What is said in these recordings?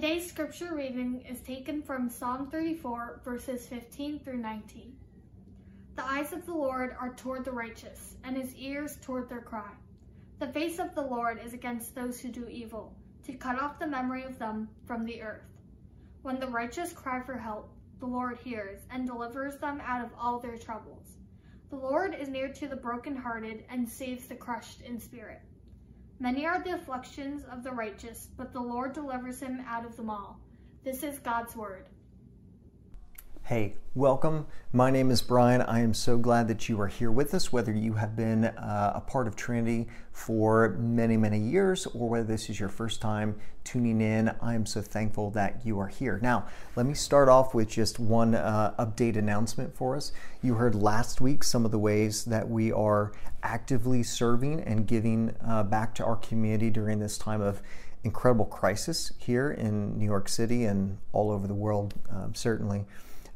Today's scripture reading is taken from Psalm 34, verses 15 through 19. The eyes of the Lord are toward the righteous, and his ears toward their cry. The face of the Lord is against those who do evil, to cut off the memory of them from the earth. When the righteous cry for help, the Lord hears and delivers them out of all their troubles. The Lord is near to the brokenhearted and saves the crushed in spirit. Many are the afflictions of the righteous, but the Lord delivers him out of them all. This is God's word. Hey, welcome. My name is Brian. I am so glad that you are here with us, whether you have been uh, a part of Trinity for many, many years or whether this is your first time tuning in. I am so thankful that you are here. Now, let me start off with just one uh, update announcement for us. You heard last week some of the ways that we are actively serving and giving uh, back to our community during this time of incredible crisis here in New York City and all over the world, um, certainly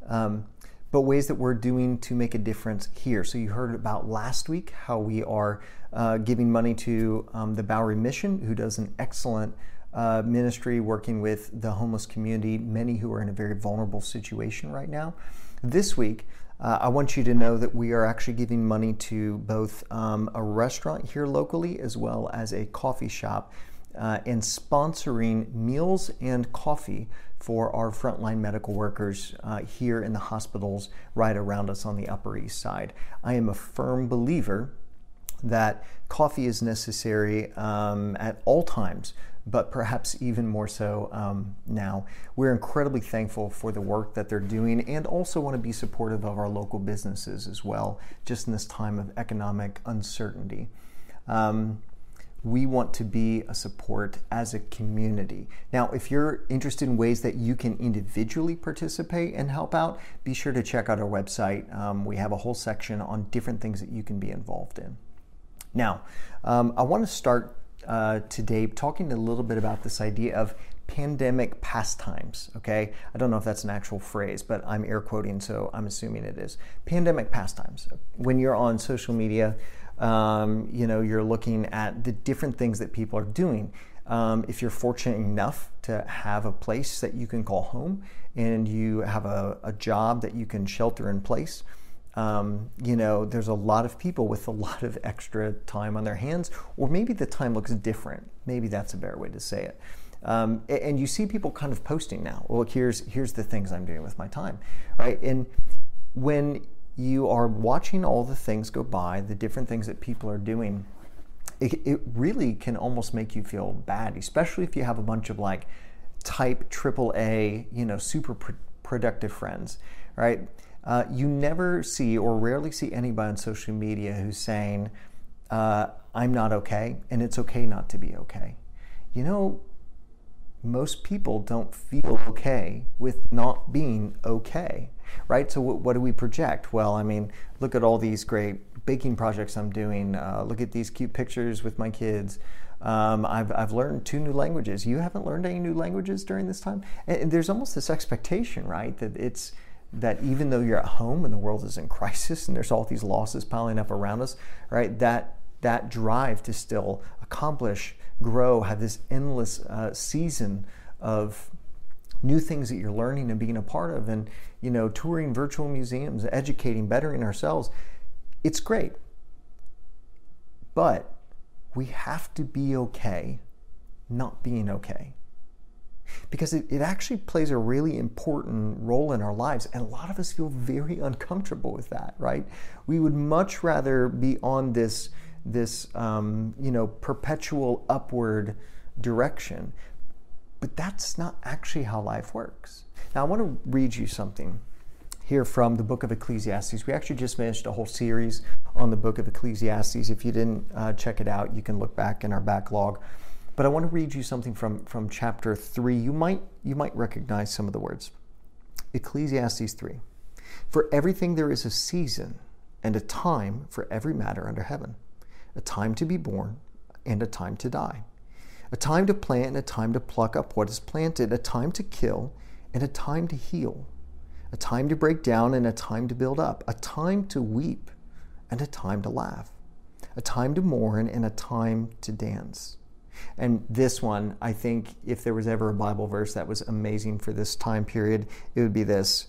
um, but ways that we're doing to make a difference here. So you heard about last week how we are uh, giving money to um, the Bowery Mission, who does an excellent uh, ministry working with the homeless community, many who are in a very vulnerable situation right now. This week, uh, I want you to know that we are actually giving money to both um, a restaurant here locally as well as a coffee shop uh, and sponsoring meals and coffee for our frontline medical workers uh, here in the hospitals right around us on the Upper East Side. I am a firm believer that coffee is necessary um, at all times, but perhaps even more so um, now. We're incredibly thankful for the work that they're doing and also want to be supportive of our local businesses as well, just in this time of economic uncertainty. Um, we want to be a support as a community. Now, if you're interested in ways that you can individually participate and help out, be sure to check out our website. Um, we have a whole section on different things that you can be involved in. Now, um, I want to start uh, today talking a little bit about this idea of pandemic pastimes. Okay, I don't know if that's an actual phrase, but I'm air quoting, so I'm assuming it is. Pandemic pastimes. When you're on social media, um, you know, you're looking at the different things that people are doing. Um, if you're fortunate enough to have a place that you can call home and you have a, a job that you can shelter in place, um, you know, there's a lot of people with a lot of extra time on their hands, or maybe the time looks different. Maybe that's a better way to say it. Um, and you see people kind of posting now. Well, here's here's the things I'm doing with my time, right? And when you are watching all the things go by, the different things that people are doing, it, it really can almost make you feel bad, especially if you have a bunch of like type triple A, you know, super pr- productive friends, right? Uh, you never see or rarely see anybody on social media who's saying, uh, I'm not okay, and it's okay not to be okay. You know, most people don't feel okay with not being okay right? So what do we project? Well, I mean, look at all these great baking projects I'm doing. Uh, look at these cute pictures with my kids. Um, I've, I've learned two new languages. You haven't learned any new languages during this time? And, and there's almost this expectation, right? That it's that even though you're at home and the world is in crisis and there's all these losses piling up around us, right? That that drive to still accomplish, grow, have this endless uh, season of new things that you're learning and being a part of and you know touring virtual museums educating bettering ourselves it's great. But we have to be okay not being okay. Because it, it actually plays a really important role in our lives and a lot of us feel very uncomfortable with that right? We would much rather be on this this um, you know perpetual upward direction but that's not actually how life works. Now, I want to read you something here from the book of Ecclesiastes. We actually just finished a whole series on the book of Ecclesiastes. If you didn't uh, check it out, you can look back in our backlog. But I want to read you something from, from chapter 3. You might, you might recognize some of the words. Ecclesiastes 3. For everything there is a season and a time for every matter under heaven, a time to be born and a time to die a time to plant and a time to pluck up what is planted, a time to kill and a time to heal, a time to break down and a time to build up, a time to weep and a time to laugh, a time to mourn and a time to dance, And this one, I think, if there was ever a Bible verse that was amazing for this time period, it would be this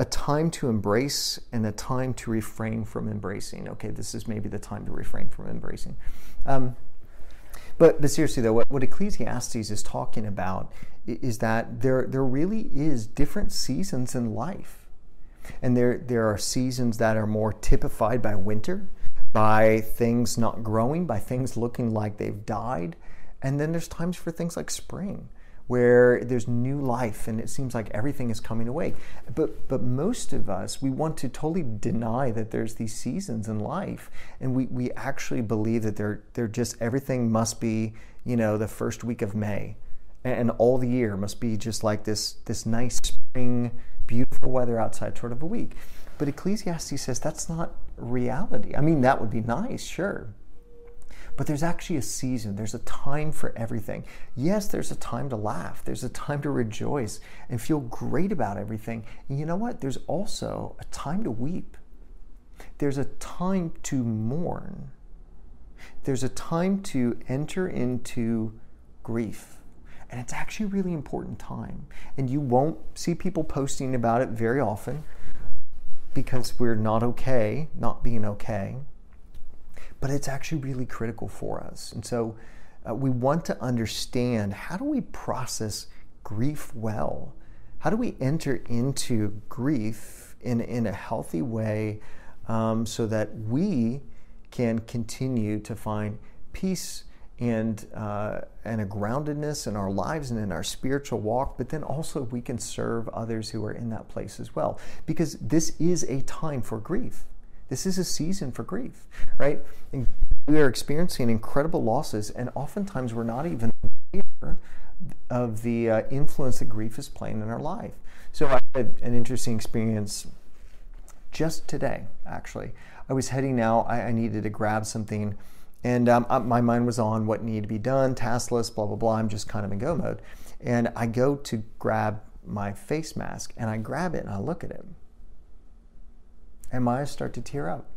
a time to embrace and a time to refrain from embracing. Okay, this is maybe the time to refrain from embracing. Um, but, but seriously, though, what, what Ecclesiastes is talking about is that there, there really is different seasons in life. And there, there are seasons that are more typified by winter, by things not growing, by things looking like they've died. And then there's times for things like spring, where there's new life and it seems like everything is coming away. But but most of us we want to totally deny that there's these seasons in life and we, we actually believe that they're they're just everything must be, you know, the first week of May. And all the year must be just like this this nice spring, beautiful weather outside sort of a week. But Ecclesiastes says that's not reality. I mean, that would be nice, sure. But there's actually a season, there's a time for everything. Yes, there's a time to laugh, there's a time to rejoice and feel great about everything. And you know what? There's also a time to weep, there's a time to mourn, there's a time to enter into grief. And it's actually a really important time. And you won't see people posting about it very often because we're not okay, not being okay but it's actually really critical for us. And so uh, we want to understand how do we process grief well? How do we enter into grief in, in a healthy way um, so that we can continue to find peace and uh, and a groundedness in our lives and in our spiritual walk, but then also we can serve others who are in that place as well. Because this is a time for grief. This is a season for grief, right? And we are experiencing incredible losses, and oftentimes we're not even aware of the uh, influence that grief is playing in our life. So I had an interesting experience just today, actually. I was heading out, I, I needed to grab something, and um, my mind was on what needed to be done, task list, blah, blah, blah. I'm just kind of in go mode. And I go to grab my face mask, and I grab it and I look at it and my eyes start to tear up.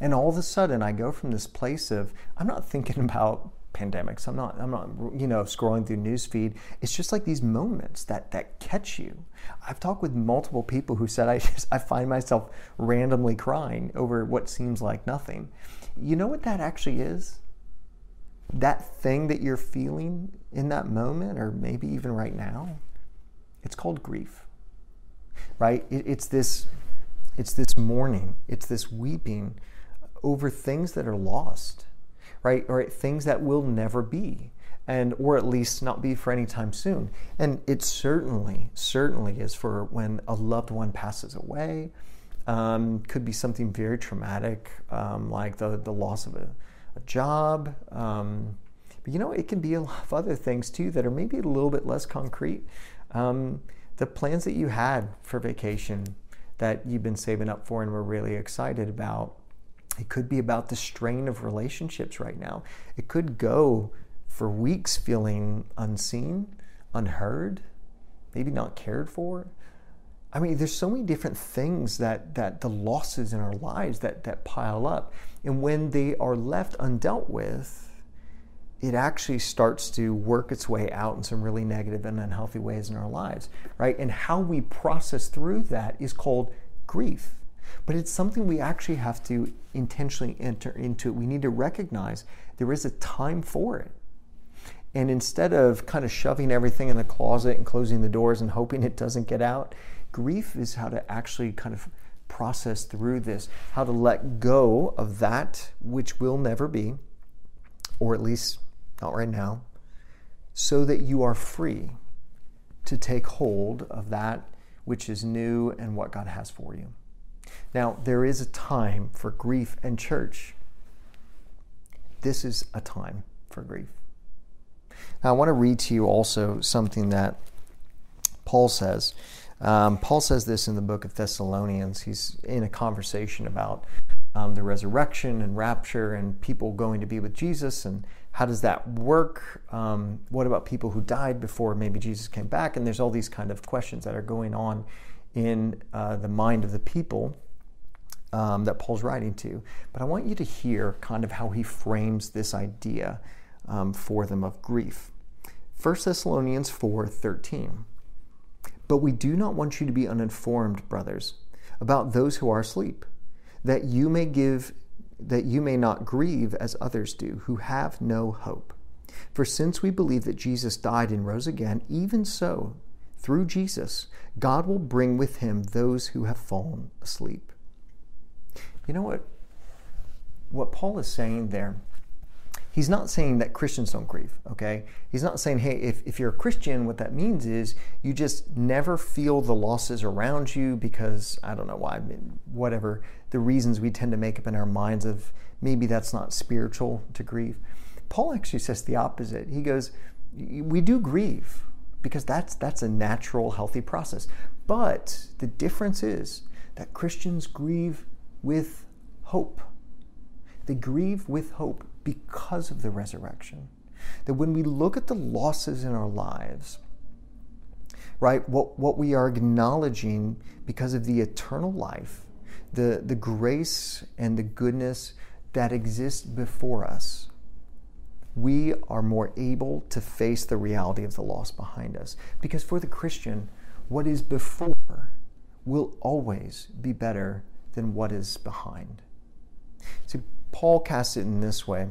And all of a sudden, I go from this place of I'm not thinking about pandemics. I'm not. I'm not. You know, scrolling through newsfeed. It's just like these moments that that catch you. I've talked with multiple people who said I just I find myself randomly crying over what seems like nothing. You know what that actually is? That thing that you're feeling in that moment, or maybe even right now, it's called grief right? It, it's this, it's this mourning, it's this weeping over things that are lost, right? Or things that will never be, and or at least not be for any time soon. And it certainly, certainly is for when a loved one passes away. Um, could be something very traumatic, um, like the the loss of a, a job. Um, but you know, it can be a lot of other things too that are maybe a little bit less concrete. The plans that you had for vacation that you've been saving up for and were really excited about. It could be about the strain of relationships right now. It could go for weeks feeling unseen, unheard, maybe not cared for. I mean, there's so many different things that, that the losses in our lives that, that pile up. And when they are left undealt with, it actually starts to work its way out in some really negative and unhealthy ways in our lives, right? And how we process through that is called grief. But it's something we actually have to intentionally enter into. We need to recognize there is a time for it. And instead of kind of shoving everything in the closet and closing the doors and hoping it doesn't get out, grief is how to actually kind of process through this, how to let go of that which will never be, or at least not right now, so that you are free to take hold of that which is new and what God has for you. Now, there is a time for grief and church. This is a time for grief. Now, I want to read to you also something that Paul says. Um, Paul says this in the book of Thessalonians. He's in a conversation about um, the resurrection and rapture and people going to be with Jesus and how does that work? Um, what about people who died before maybe Jesus came back? And there's all these kind of questions that are going on in uh, the mind of the people. um, that Paul's writing to, but I want you to hear kind of how he frames this idea um, for them of grief. 1 Thessalonians 4 13. But we do not want you to be uninformed, brothers, about those who are asleep, that you may give that you may not grieve as others do, who have no hope. For since we believe that Jesus died and rose again, even so, through Jesus, God will bring with him those who have fallen asleep. You know what? What Paul is saying there he's not saying that Christians don't grieve, okay? He's not saying, hey, if, if you're a Christian, what that means is you just never feel the losses around you because, I don't know why, whatever the reasons we tend to make up in our minds of maybe that's not spiritual to grieve. Paul actually says the opposite. He goes, we do grieve because that's that's a natural healthy process. But the difference is that Christians grieve with hope. They grieve with hope because of the resurrection. That when we look at the losses in our lives, right, what, what we are acknowledging because of the eternal life, the, the grace and the goodness that exists before us, we are more able to face the reality of the loss behind us. Because for the Christian, what is before will always be better than what is behind. See, Paul casts it in this way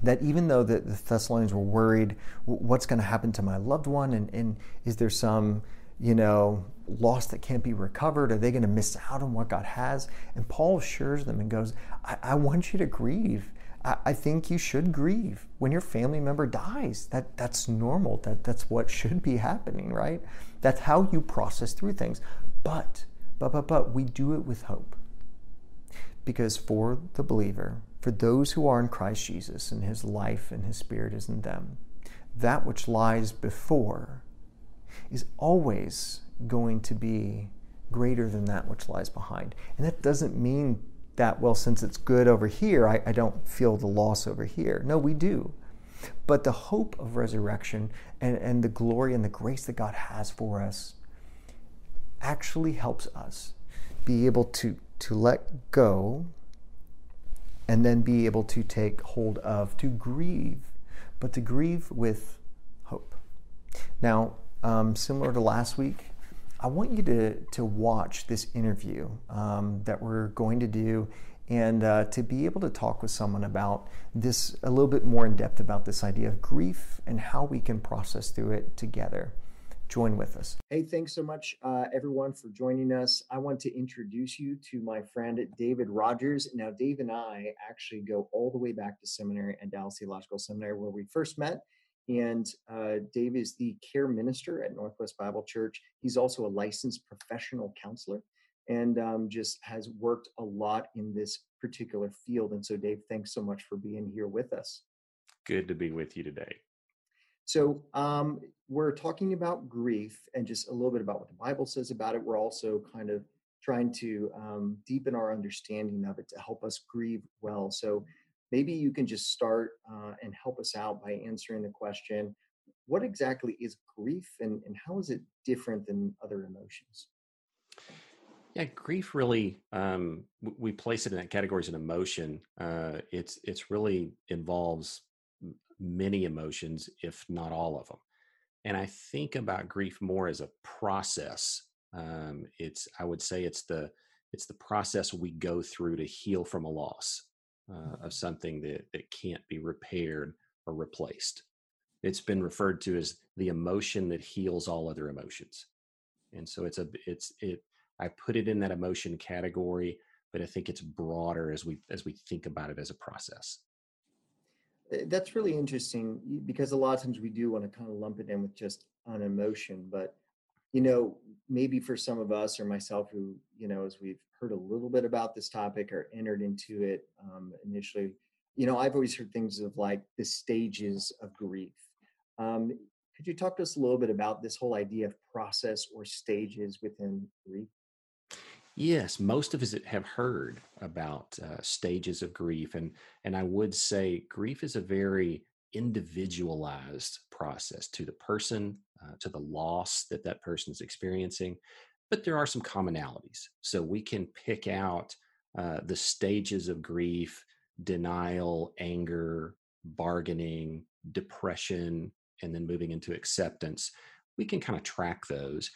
that even though the, the Thessalonians were worried, what's going to happen to my loved one, and, and is there some, you know, loss that can't be recovered? Are they going to miss out on what God has? And Paul assures them and goes, I, I want you to grieve. I, I, think you should grieve when your family member dies. That that's normal. That that's what should be happening, right? That's how you process through things. But but but but we do it with hope because for the believer, for those who are in Christ Jesus and his life and his spirit is in them, that which lies before is always going to be greater than that which lies behind. And that doesn't mean that, well, since it's good over here, I, I don't feel the loss over here. No, we do. But the hope of resurrection and, and the glory and the grace that God has for us actually helps us be able to to let go and then be able to take hold of, to grieve, but to grieve with hope. Now, um, similar to last week, I want you to, to watch this interview um, that we're going to do and uh, to be able to talk with someone about this a little bit more in depth about this idea of grief and how we can process through it together join with us. Hey, thanks so much, uh, everyone, for joining us. I want to introduce you to my friend David Rogers. Now, Dave and I actually go all the way back to seminary at Dallas Theological Seminary, where we first met. And uh, Dave is the care minister at Northwest Bible Church. He's also a licensed professional counselor and um, just has worked a lot in this particular field. And so, Dave, thanks so much for being here with us. Good to be with you today. So, um, we're talking about grief and just a little bit about what the Bible says about it. We're also kind of trying to um, deepen our understanding of it to help us grieve well. So, maybe you can just start uh, and help us out by answering the question what exactly is grief and, and how is it different than other emotions? Yeah, grief really um, we place it in that category as an emotion. Uh, it's it's really involves many emotions, if not all of them. And I think about grief more as a process. Um, it's I would say it's the it's the process we go through to heal from a loss uh, of mm-hmm. something that that can't be repaired or replaced. It's been referred to as the emotion that heals all other emotions, and so it's a it's it. I put it in that emotion category, but I think it's broader as we as we think about it as a process. Eh, that's really interesting because a lot of times we do want to kind of lump it in with just an emotion, but you know, maybe for some of us or myself who, you know, as we've heard a little bit about this topic or entered into it um, initially, you know, I've always heard things of like the stages of grief. Um, could you talk to us a little bit about this whole idea of process or stages within grief? Yes, most of us have heard about uh, stages of grief, and and I would say grief is a very individualized process to the person, uh, to the loss that that person is experiencing. But there are some commonalities, so we can pick out uh, the stages of grief, denial, anger, bargaining, depression, and then moving into acceptance, we can kind of track those.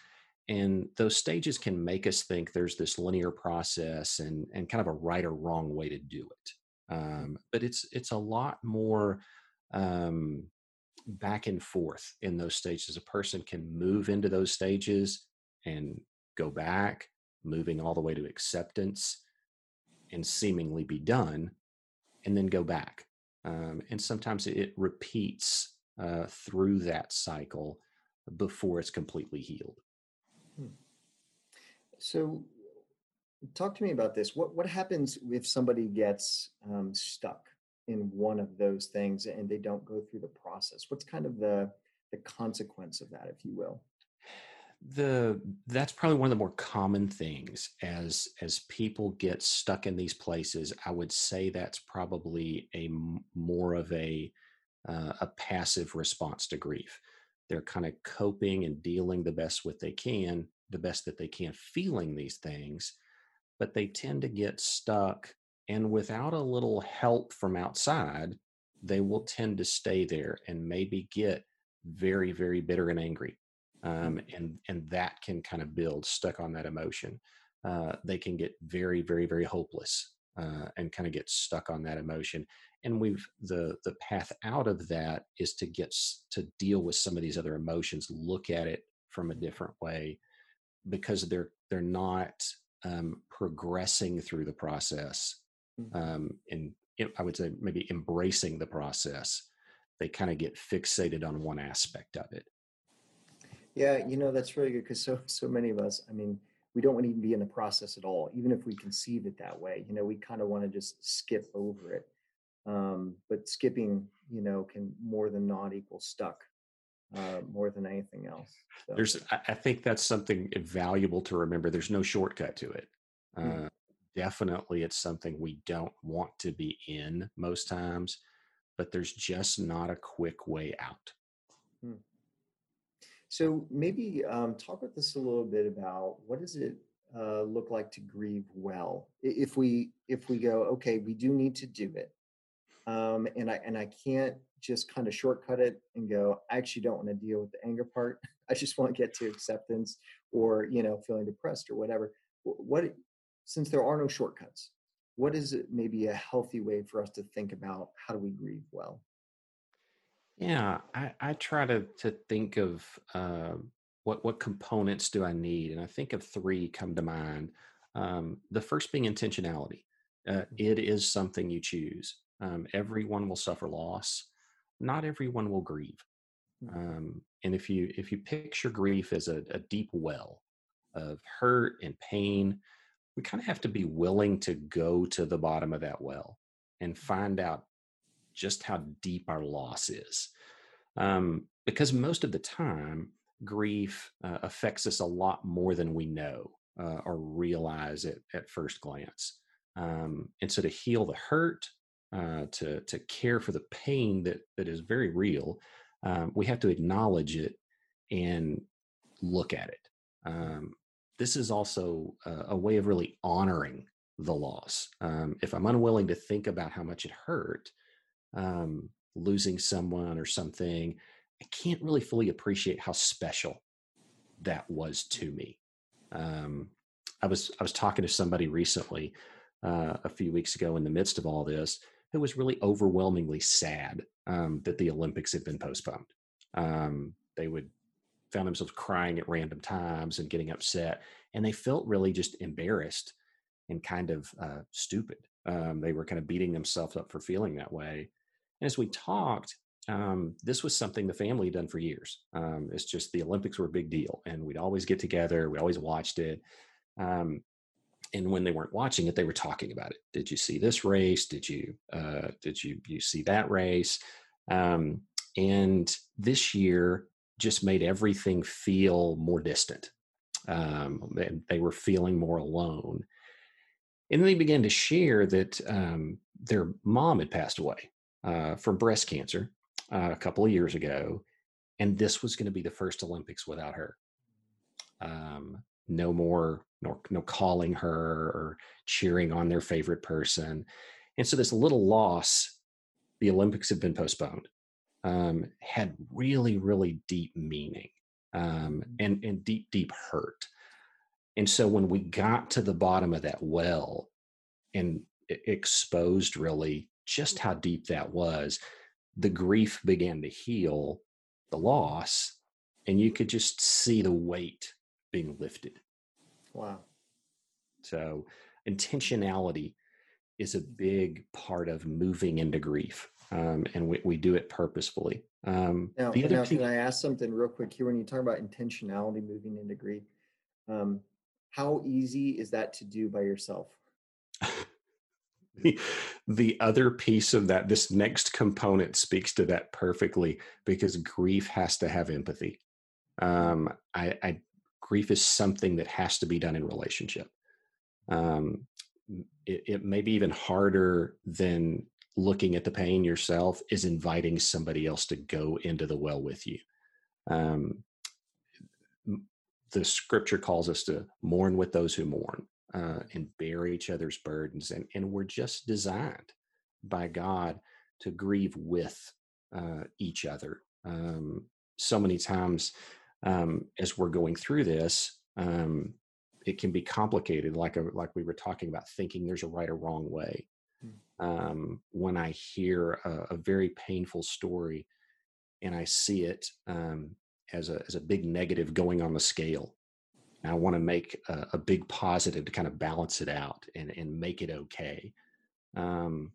And those stages can make us think there's this linear process and, and kind of a right or wrong way to do it. Um, but it's it's a lot more um, back and forth in those stages. A person can move into those stages and go back, moving all the way to acceptance and seemingly be done, and then go back. Um, and sometimes it repeats uh, through that cycle before it's completely healed. So, talk to me about this. What what happens if somebody gets um, stuck in one of those things and they don't go through the process? What's kind of the the consequence of that, if you will? the that's probably one of the more common things as as people get stuck in these places i would say that's probably a more of a uh, a passive response to grief they're kind of coping and dealing the best with they can the best that they can feeling these things but they tend to get stuck and without a little help from outside they will tend to stay there and maybe get very very bitter and angry um, and and that can kind of build stuck on that emotion. Uh, they can get very very very hopeless uh, and kind of get stuck on that emotion. And we've the the path out of that is to get to deal with some of these other emotions, look at it from a different way, because they're they're not um, progressing through the process, mm. um, and I would say maybe embracing the process. They kind of get fixated on one aspect of it yeah, you know that's really good because so so many of us, I mean, we don't want to even be in the process at all, even if we conceive it that way. You know, we kind of want to just skip over it. Um, but skipping, you know, can more than not equal stuck, uh, more than anything else. So. There's, I think that's something valuable to remember. There's no shortcut to it. Mm-hmm. Uh, definitely, it's something we don't want to be in most times, but there's just not a quick way out. Hmm. So maybe um, talk with us a little bit about what does it uh, look like to grieve well? If we if we go, okay, we do need to do it, um, and I and I can't just kind of shortcut it and go. I actually don't want to deal with the anger part. I just want to get to acceptance or you know feeling depressed or whatever. What since there are no shortcuts, what is it maybe a healthy way for us to think about how do we grieve well? Yeah, I, I try to to think of uh, what what components do I need, and I think of three come to mind. Um, the first being intentionality. Uh, mm-hmm. it is something you choose. Um, everyone will suffer loss. Not everyone will grieve. Mm. Um, and if you if you picture grief as a, a deep well of hurt and pain, we kind of have to be willing to go to the bottom of that well and find out just how deep our loss is. Um, because most of the time, grief uh, affects us a lot more than we know uh, or realize it at first glance. Um, and so to heal the hurt, uh, to to care for the pain that that is very real, um, we have to acknowledge it and look at it. Um, this is also a, a, way of really honoring the loss. Um, if I'm unwilling to think about how much it hurt, um, losing someone or something, I can't really fully appreciate how special that was to me. Um, I was I was talking to somebody recently uh, a few weeks ago in the midst of all this who was really overwhelmingly sad um, that the Olympics had been postponed. Um, they would found themselves crying at random times and getting upset, and they felt really just embarrassed and kind of uh, stupid. Um, they were kind of beating themselves up for feeling that way. And as we talked, um, this was something the family had done for years. Um, it's just the Olympics were a big deal, and we'd always get together. We always watched it. Um, and when they weren't watching it, they were talking about it. Did you see this race? Did you uh, did you you see that race? Um, and this year just made everything feel more distant. Um, they, they, were feeling more alone. And then they began to share that um, their mom had passed away uh, from breast cancer uh, a couple of years ago, and this was going to be the first Olympics without her. Um, no more no, no calling her or cheering on their favorite person. And so this little loss the olympics have been postponed um, had really really deep meaning um, mm-hmm. and and deep deep hurt. And so when we got to the bottom of that well and exposed really just how deep that was the grief began to heal the loss and you could just see the weight being lifted. Wow. So intentionality is a big part of moving into grief um, and we, we do it purposefully. Um, now, the other now can i ask something real quick here? When you talk about intentionality moving into grief um, how easy is that to do by yourself? The, the other piece of that this next component speaks to that perfectly because grief has to have empathy. Um, I, I grief is something that has to be done in relationship um, it, it may be even harder than looking at the pain yourself is inviting somebody else to go into the well with you um, the scripture calls us to mourn with those who mourn uh, and bear each other's burdens. And, and we're just designed by God to grieve with uh, each other. Um, so many times um, as we're going through this, um, it can be complicated, like a, like we were talking about, thinking there's a right or wrong way. Hmm. Um, when I hear a, a, very painful story and I see it um, as a as a big negative going on the scale, and I want to make a, a, big positive to kind of balance it out and, and make it okay. Um,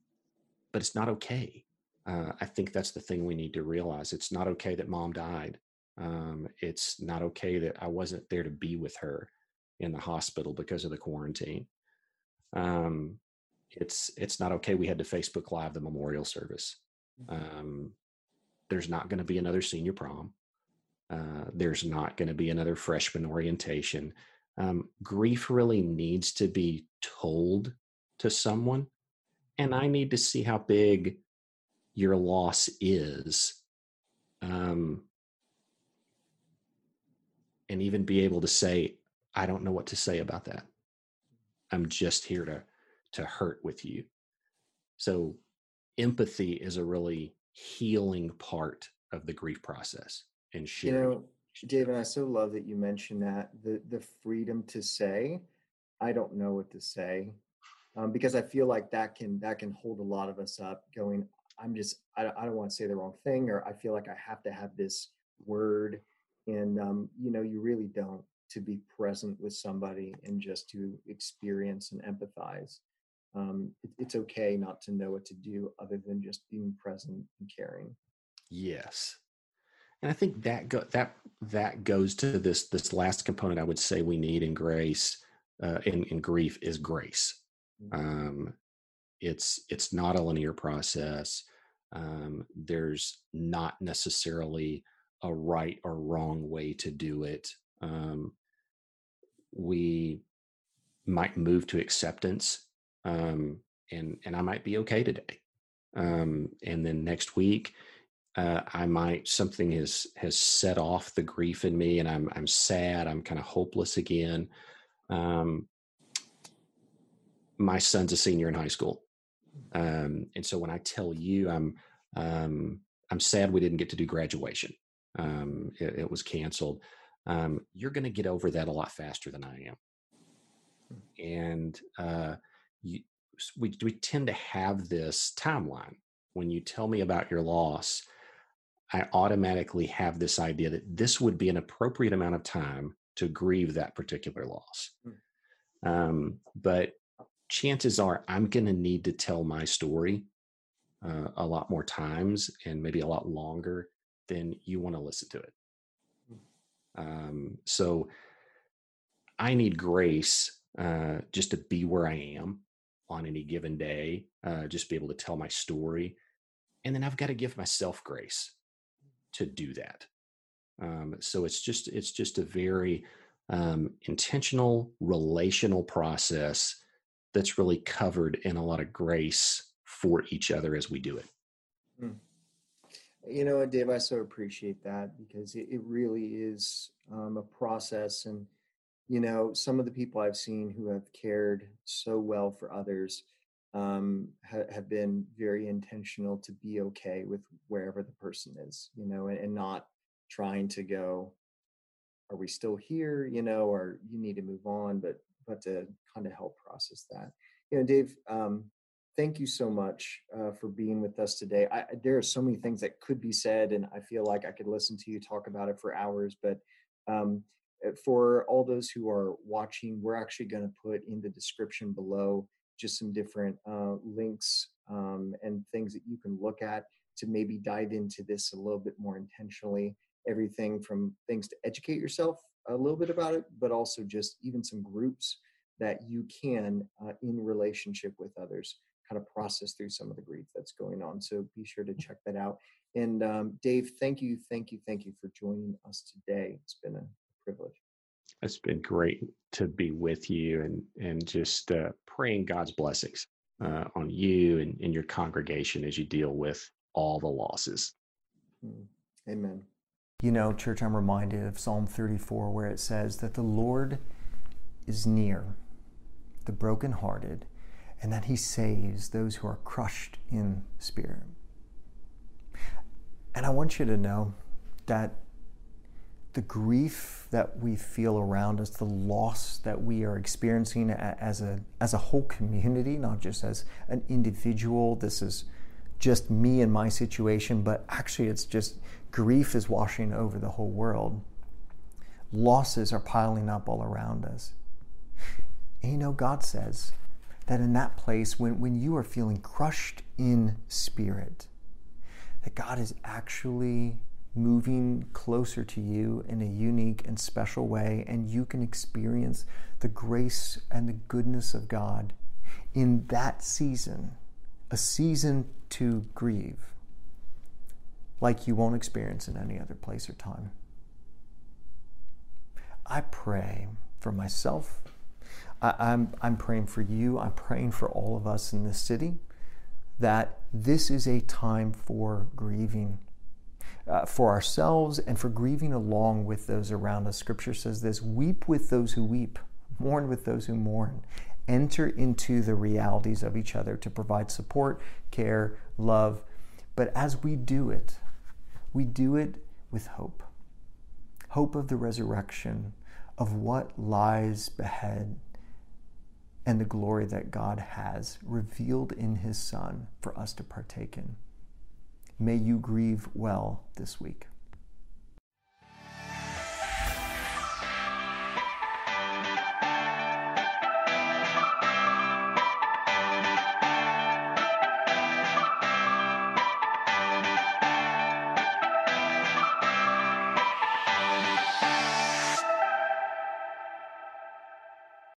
but it's not okay. Uh, I think that's the thing we need to realize. It's not okay that mom died. Um, it's not okay that I wasn't there to be with her in the hospital because of the quarantine. Um, it's it's not okay. We had to Facebook Live the memorial service. Mm-hmm. Um, there's not going to be another senior prom. Uh, there's not going to be another freshman orientation. Um, grief really needs to be told to someone. And I need to see how big your loss is. Um, and even be able to say, I don't know what to say about that. I'm just here to to hurt with you. So empathy is a really healing part of the grief process and sharing. You know, David, I so love that you mentioned that the the freedom to say, I don't know what to say, um, because I feel like that can that can hold a lot of us up. Going, I'm just I, I don't want to say the wrong thing, or I feel like I have to have this word, and um, you know, you really don't to be present with somebody and just to experience and empathize. Um, it, it's okay not to know what to do other than just being present and caring. Yes, and I think that go, that that goes to this this last component I would say we need in grace uh, in in grief is grace. Mm-hmm. Um, it's it's not a linear process. Um, there's not necessarily a right or wrong way to do it. Um, we might move to acceptance, um, and and I might be okay today. Um, and then next week, uh, I might something has has set off the grief in me, and I'm I'm sad. I'm kind of hopeless again. Um, my son's a senior in high school, um, and so when I tell you I'm um, I'm sad we didn't get to do graduation, um, it, it, was canceled. Um, you're going to get over that a lot faster than I am, and uh, you, we we tend to have this timeline when you tell me about your loss I automatically have this idea that this would be an appropriate amount of time to grieve that particular loss. Mm. Um, but chances are I'm going to need to tell my story uh, a lot more times and maybe a lot longer than you want to listen to it. Mm. Um, so I need grace uh, just to be where I am on any given day, uh, just be able to tell my story. And then I've got to give myself grace to do that. Um, so it's just it's just a very um, intentional relational process that's really covered in a lot of grace for each other as we do it. Hmm. You know, Dave, I so appreciate that because it, it really is um, a process, and you know, some of the people I've seen who have cared so well for others um, ha- have been very intentional to be okay with wherever the person is, you know, and, and not trying to go, are we still here, you know, or you need to move on, but but to kind of help process that. You know, Dave, um, thank you so much uh, for being with us today. I, there are so many things that could be said, and I feel like I could listen to you talk about it for hours, but um, uh, for all those who are watching, we're actually going to put in the description below just some different uh, links um, and things that you can look at to maybe dive into this a little bit more intentionally. Everything from things to educate yourself a little bit about it, but also just even some groups that you can, uh, in relationship with others, kind of process through some of the grief that's going on. So be sure to check that out. And um, Dave, thank you, thank you, thank you for joining us today. It's been a privilege. It's been great to be with you and and just uh, praying God's blessings uh, on you and, and your congregation as you deal with all the losses. Hmm. Amen. You know, church, I'm reminded of Psalm 34 where it says that the Lord is near the brokenhearted and that he saves those who are crushed in spirit. And I want you to know that the grief that we feel around us, the loss that we are experiencing as a, as a whole community, not just as an individual. This is just me and my situation, but actually, it's just grief is washing over the whole world. Losses are piling up all around us. And you know, God says that in that place, when, when you are feeling crushed in spirit, that God is actually moving closer to you in a unique and special way, and you can experience the grace and the goodness of God in that season, a season to grieve, like you won't experience in any other place or time. I pray for myself. I, am I'm, I'm praying for you. I'm praying for all of us in this city that this is a time for grieving uh, for ourselves and for grieving along with those around us. Scripture says this weep with those who weep, mourn with those who mourn. Enter into the realities of each other to provide support, care, love. But as we do it, we do it with hope hope of the resurrection, of what lies ahead, and the glory that God has revealed in His Son for us to partake in. May you grieve well this week.